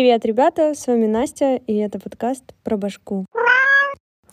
Привет, ребята, с вами Настя, и это подкаст про башку.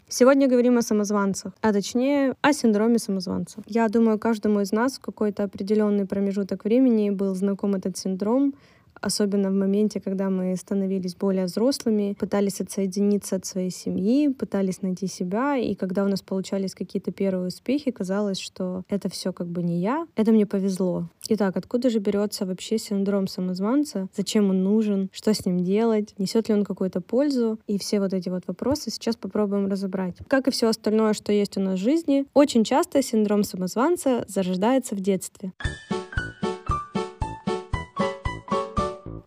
Сегодня говорим о самозванцах, а точнее о синдроме самозванца. Я думаю, каждому из нас в какой-то определенный промежуток времени был знаком этот синдром, особенно в моменте, когда мы становились более взрослыми, пытались отсоединиться от своей семьи, пытались найти себя, и когда у нас получались какие-то первые успехи, казалось, что это все как бы не я, это мне повезло. Итак, откуда же берется вообще синдром самозванца? Зачем он нужен? Что с ним делать? Несет ли он какую-то пользу? И все вот эти вот вопросы сейчас попробуем разобрать. Как и все остальное, что есть у нас в жизни, очень часто синдром самозванца зарождается в детстве.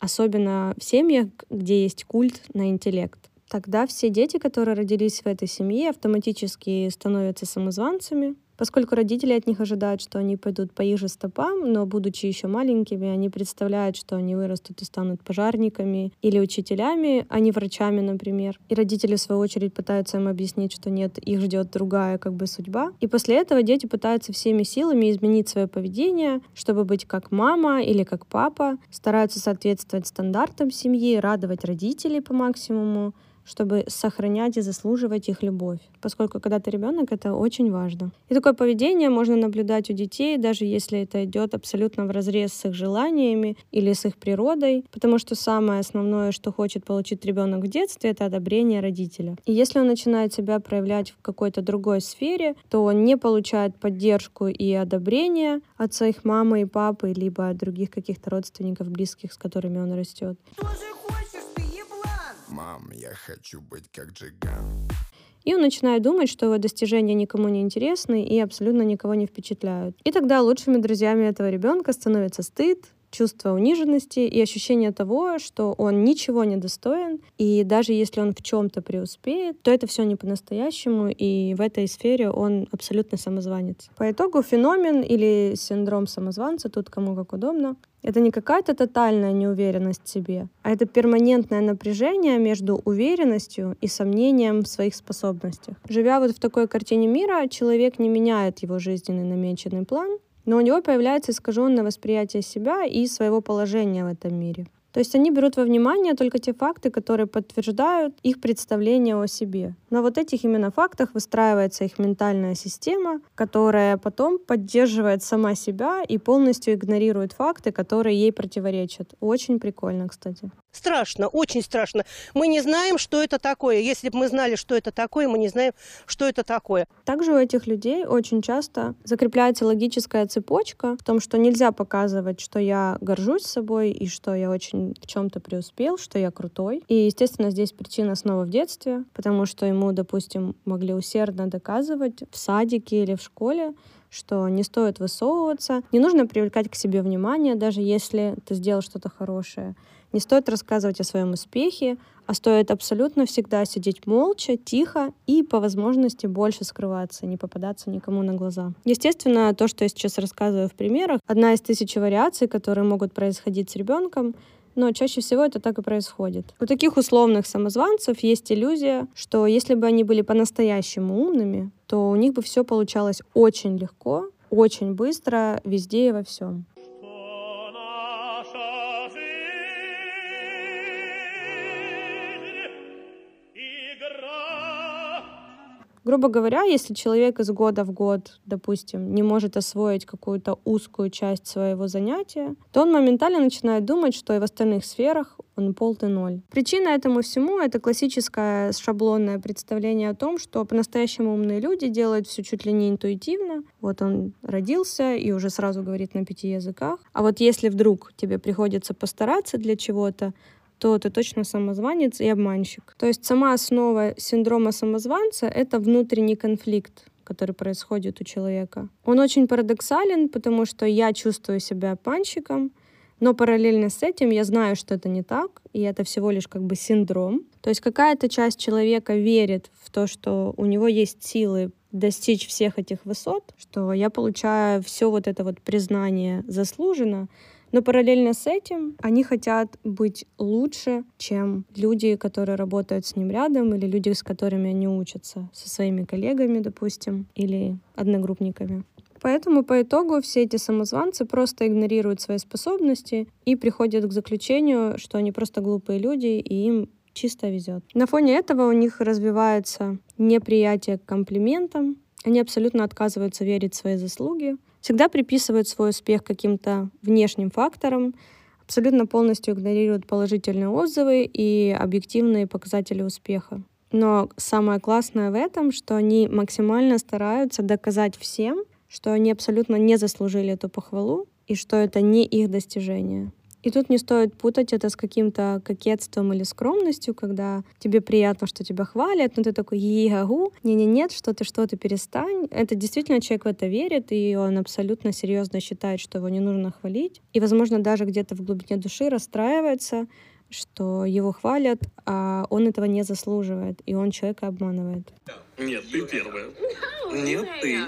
Особенно в семьях, где есть культ на интеллект. Тогда все дети, которые родились в этой семье, автоматически становятся самозванцами, Поскольку родители от них ожидают, что они пойдут по их же стопам, но будучи еще маленькими, они представляют, что они вырастут и станут пожарниками или учителями, а не врачами, например. И родители, в свою очередь, пытаются им объяснить, что нет, их ждет другая как бы судьба. И после этого дети пытаются всеми силами изменить свое поведение, чтобы быть как мама или как папа, стараются соответствовать стандартам семьи, радовать родителей по максимуму, чтобы сохранять и заслуживать их любовь, поскольку когда ты ребенок, это очень важно. И такое поведение можно наблюдать у детей, даже если это идет абсолютно в разрез с их желаниями или с их природой, потому что самое основное, что хочет получить ребенок в детстве, это одобрение родителя. И если он начинает себя проявлять в какой-то другой сфере, то он не получает поддержку и одобрение от своих мамы и папы, либо от других каких-то родственников близких, с которыми он растет. Мам, я хочу быть как Джиган. И он начинает думать, что его достижения никому не интересны и абсолютно никого не впечатляют. И тогда лучшими друзьями этого ребенка становится стыд, чувство униженности и ощущение того, что он ничего не достоин, и даже если он в чем-то преуспеет, то это все не по-настоящему, и в этой сфере он абсолютно самозванец. По итогу феномен или синдром самозванца, тут кому как удобно, это не какая-то тотальная неуверенность в себе, а это перманентное напряжение между уверенностью и сомнением в своих способностях. Живя вот в такой картине мира, человек не меняет его жизненный намеченный план, но у него появляется искаженное восприятие себя и своего положения в этом мире. То есть они берут во внимание только те факты, которые подтверждают их представление о себе. На вот этих именно фактах выстраивается их ментальная система, которая потом поддерживает сама себя и полностью игнорирует факты, которые ей противоречат. Очень прикольно, кстати. Страшно, очень страшно. Мы не знаем, что это такое. Если бы мы знали, что это такое, мы не знаем, что это такое. Также у этих людей очень часто закрепляется логическая цепочка в том, что нельзя показывать, что я горжусь собой и что я очень в чем-то преуспел, что я крутой. И, естественно, здесь причина снова в детстве, потому что ему, допустим, могли усердно доказывать в садике или в школе, что не стоит высовываться, не нужно привлекать к себе внимание, даже если ты сделал что-то хорошее. Не стоит рассказывать о своем успехе, а стоит абсолютно всегда сидеть молча, тихо и по возможности больше скрываться, не попадаться никому на глаза. Естественно, то, что я сейчас рассказываю в примерах, одна из тысячи вариаций, которые могут происходить с ребенком, но чаще всего это так и происходит. У таких условных самозванцев есть иллюзия, что если бы они были по-настоящему умными, то у них бы все получалось очень легко, очень быстро, везде и во всем. Грубо говоря, если человек из года в год, допустим, не может освоить какую-то узкую часть своего занятия, то он моментально начинает думать, что и в остальных сферах он полный ноль. Причина этому всему — это классическое шаблонное представление о том, что по-настоящему умные люди делают все чуть ли не интуитивно. Вот он родился и уже сразу говорит на пяти языках. А вот если вдруг тебе приходится постараться для чего-то, то ты точно самозванец и обманщик. То есть сама основа синдрома самозванца — это внутренний конфликт который происходит у человека. Он очень парадоксален, потому что я чувствую себя обманщиком, но параллельно с этим я знаю, что это не так, и это всего лишь как бы синдром. То есть какая-то часть человека верит в то, что у него есть силы достичь всех этих высот, что я получаю все вот это вот признание заслуженно, но параллельно с этим они хотят быть лучше, чем люди, которые работают с ним рядом, или люди, с которыми они учатся, со своими коллегами, допустим, или одногруппниками. Поэтому по итогу все эти самозванцы просто игнорируют свои способности и приходят к заключению, что они просто глупые люди, и им чисто везет. На фоне этого у них развивается неприятие к комплиментам, они абсолютно отказываются верить в свои заслуги, всегда приписывают свой успех каким-то внешним факторам, абсолютно полностью игнорируют положительные отзывы и объективные показатели успеха. Но самое классное в этом, что они максимально стараются доказать всем, что они абсолютно не заслужили эту похвалу и что это не их достижение. И тут не стоит путать это с каким-то кокетством или скромностью, когда тебе приятно, что тебя хвалят, но ты такой «егагу», «не-не-нет, что ты, что ты, перестань». Это действительно человек в это верит, и он абсолютно серьезно считает, что его не нужно хвалить. И, возможно, даже где-то в глубине души расстраивается, что его хвалят, а он этого не заслуживает, и он человека обманывает. Нет, ты первая. Нет, ты.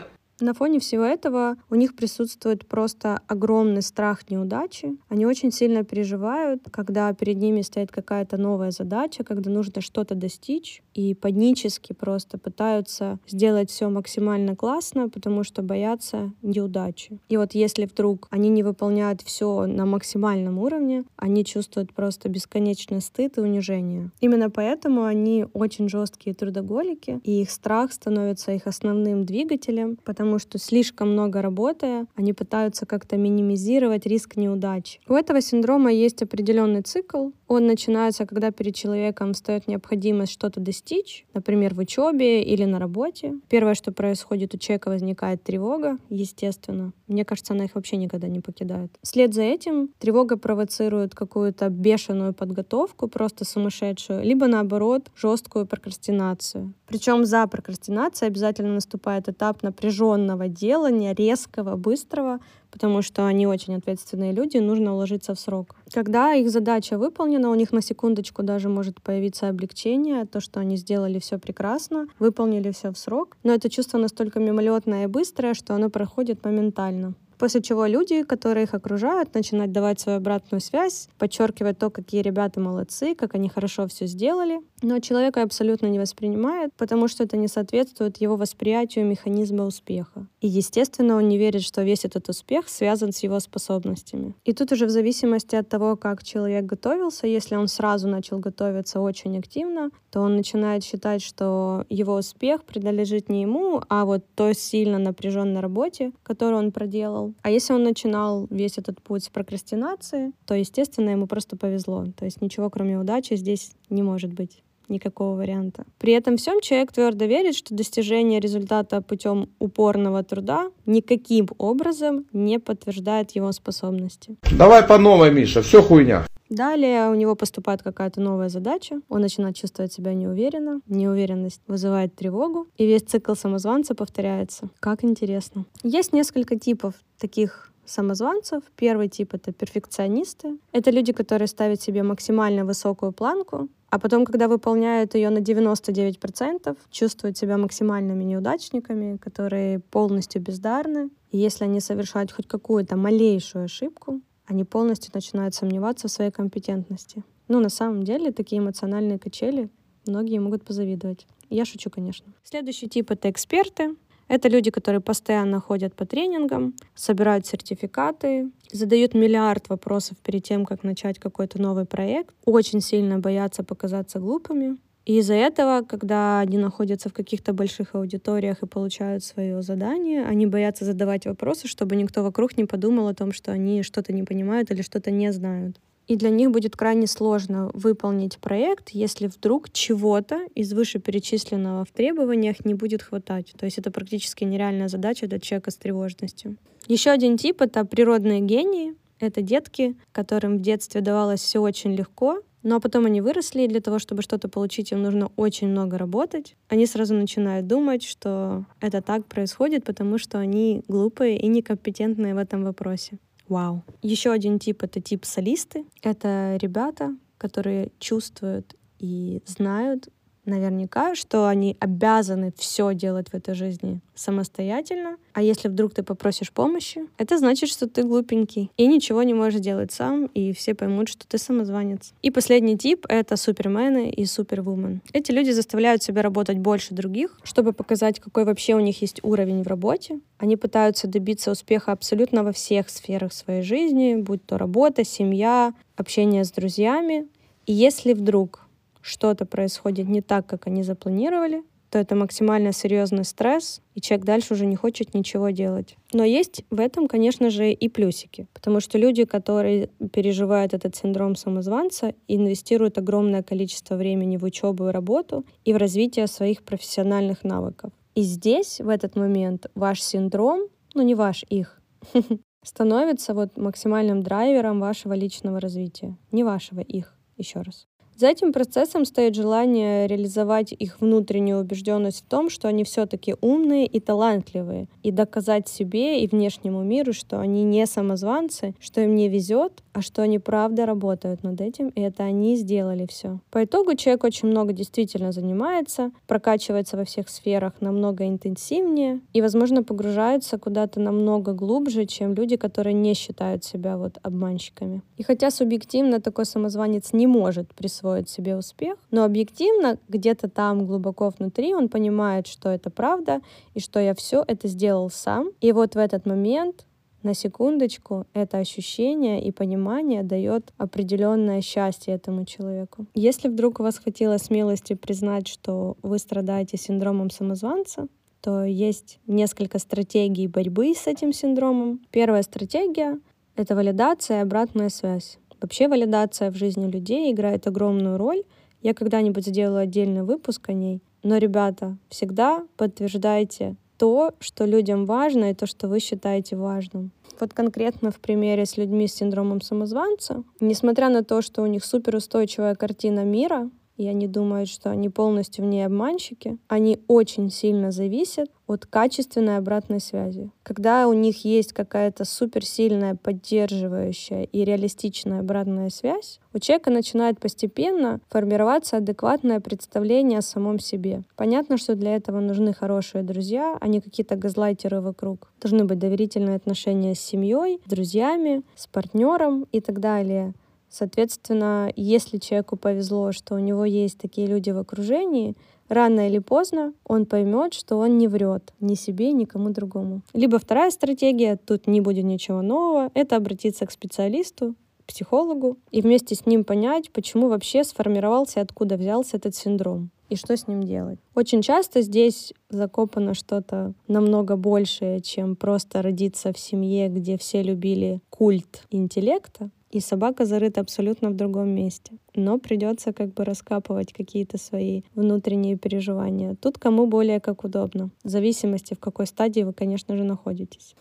На фоне всего этого у них присутствует просто огромный страх неудачи. Они очень сильно переживают, когда перед ними стоит какая-то новая задача, когда нужно что-то достичь, и панически просто пытаются сделать все максимально классно, потому что боятся неудачи. И вот если вдруг они не выполняют все на максимальном уровне, они чувствуют просто бесконечный стыд и унижение. Именно поэтому они очень жесткие трудоголики, и их страх становится их основным двигателем, потому потому что слишком много работая, они пытаются как-то минимизировать риск неудач. У этого синдрома есть определенный цикл. Он начинается, когда перед человеком встает необходимость что-то достичь, например, в учебе или на работе. Первое, что происходит, у человека возникает тревога, естественно. Мне кажется, она их вообще никогда не покидает. Вслед за этим тревога провоцирует какую-то бешеную подготовку, просто сумасшедшую, либо наоборот, жесткую прокрастинацию. Причем за прокрастинацией обязательно наступает этап напряженного делания, резкого, быстрого, потому что они очень ответственные люди, нужно уложиться в срок. Когда их задача выполнена, у них на секундочку даже может появиться облегчение, то, что они сделали все прекрасно, выполнили все в срок, но это чувство настолько мимолетное и быстрое, что оно проходит моментально. После чего люди, которые их окружают, начинают давать свою обратную связь, подчеркивать то, какие ребята молодцы, как они хорошо все сделали. Но человека абсолютно не воспринимает, потому что это не соответствует его восприятию механизма успеха. И, естественно, он не верит, что весь этот успех связан с его способностями. И тут уже в зависимости от того, как человек готовился, если он сразу начал готовиться очень активно, то он начинает считать, что его успех принадлежит не ему, а вот той сильно напряженной работе, которую он проделал. А если он начинал весь этот путь с прокрастинации, то, естественно, ему просто повезло. То есть ничего, кроме удачи, здесь не может быть никакого варианта. При этом всем человек твердо верит, что достижение результата путем упорного труда никаким образом не подтверждает его способности. Давай по новой, Миша, все хуйня. Далее у него поступает какая-то новая задача, он начинает чувствовать себя неуверенно, неуверенность вызывает тревогу, и весь цикл самозванца повторяется. Как интересно. Есть несколько типов таких самозванцев. Первый тип — это перфекционисты. Это люди, которые ставят себе максимально высокую планку, а потом, когда выполняют ее на 99%, чувствуют себя максимальными неудачниками, которые полностью бездарны. И если они совершают хоть какую-то малейшую ошибку, они полностью начинают сомневаться в своей компетентности. Ну, на самом деле, такие эмоциональные качели многие могут позавидовать. Я шучу, конечно. Следующий тип — это эксперты. Это люди, которые постоянно ходят по тренингам, собирают сертификаты, задают миллиард вопросов перед тем, как начать какой-то новый проект, очень сильно боятся показаться глупыми, и из-за этого, когда они находятся в каких-то больших аудиториях и получают свое задание, они боятся задавать вопросы, чтобы никто вокруг не подумал о том, что они что-то не понимают или что-то не знают. И для них будет крайне сложно выполнить проект, если вдруг чего-то из вышеперечисленного в требованиях не будет хватать. То есть это практически нереальная задача для человека с тревожностью. Еще один тип — это природные гении. Это детки, которым в детстве давалось все очень легко, но потом они выросли, и для того, чтобы что-то получить, им нужно очень много работать. Они сразу начинают думать, что это так происходит, потому что они глупые и некомпетентные в этом вопросе. Вау. Еще один тип — это тип солисты. Это ребята, которые чувствуют и знают наверняка, что они обязаны все делать в этой жизни самостоятельно. А если вдруг ты попросишь помощи, это значит, что ты глупенький и ничего не можешь делать сам, и все поймут, что ты самозванец. И последний тип — это супермены и супервумен. Эти люди заставляют себя работать больше других, чтобы показать, какой вообще у них есть уровень в работе. Они пытаются добиться успеха абсолютно во всех сферах своей жизни, будь то работа, семья, общение с друзьями. И если вдруг что-то происходит не так, как они запланировали, то это максимально серьезный стресс, и человек дальше уже не хочет ничего делать. Но есть в этом, конечно же, и плюсики, потому что люди, которые переживают этот синдром самозванца, инвестируют огромное количество времени в учебу и работу и в развитие своих профессиональных навыков. И здесь, в этот момент, ваш синдром, ну не ваш, их, становится вот максимальным драйвером вашего личного развития, не вашего, их, еще раз. За этим процессом стоит желание реализовать их внутреннюю убежденность в том, что они все-таки умные и талантливые, и доказать себе и внешнему миру, что они не самозванцы, что им не везет, а что они правда работают над этим, и это они сделали все. По итогу человек очень много действительно занимается, прокачивается во всех сферах намного интенсивнее и, возможно, погружается куда-то намного глубже, чем люди, которые не считают себя вот обманщиками. И хотя субъективно такой самозванец не может присвоить себе успех, но объективно где-то там глубоко внутри он понимает, что это правда и что я все это сделал сам. И вот в этот момент на секундочку это ощущение и понимание дает определенное счастье этому человеку. Если вдруг у вас хватило смелости признать, что вы страдаете синдромом самозванца, то есть несколько стратегий борьбы с этим синдромом. Первая стратегия — это валидация и обратная связь. Вообще валидация в жизни людей играет огромную роль. Я когда-нибудь сделаю отдельный выпуск о ней. Но, ребята, всегда подтверждайте то, что людям важно, и то, что вы считаете важным. Вот конкретно в примере с людьми с синдромом самозванца, несмотря на то, что у них суперустойчивая картина мира, и они думают, что они полностью в ней обманщики, они очень сильно зависят от качественной обратной связи. Когда у них есть какая-то суперсильная, поддерживающая и реалистичная обратная связь, у человека начинает постепенно формироваться адекватное представление о самом себе. Понятно, что для этого нужны хорошие друзья, а не какие-то газлайтеры вокруг. Должны быть доверительные отношения с семьей, с друзьями, с партнером и так далее. Соответственно, если человеку повезло, что у него есть такие люди в окружении, рано или поздно он поймет, что он не врет ни себе, ни кому другому. Либо вторая стратегия, тут не будет ничего нового, это обратиться к специалисту, психологу и вместе с ним понять, почему вообще сформировался и откуда взялся этот синдром и что с ним делать. Очень часто здесь закопано что-то намного большее, чем просто родиться в семье, где все любили культ интеллекта, и собака зарыта абсолютно в другом месте. Но придется как бы раскапывать какие-то свои внутренние переживания. Тут кому более как удобно, в зависимости, в какой стадии вы, конечно же, находитесь.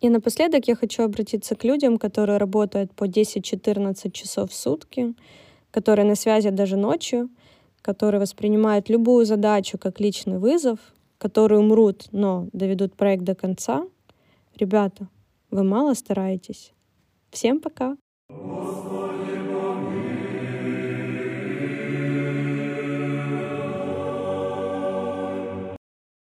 И напоследок я хочу обратиться к людям, которые работают по 10-14 часов в сутки, которые на связи даже ночью, которые воспринимают любую задачу как личный вызов, которые умрут, но доведут проект до конца. Ребята, вы мало стараетесь. Всем пока! Господи.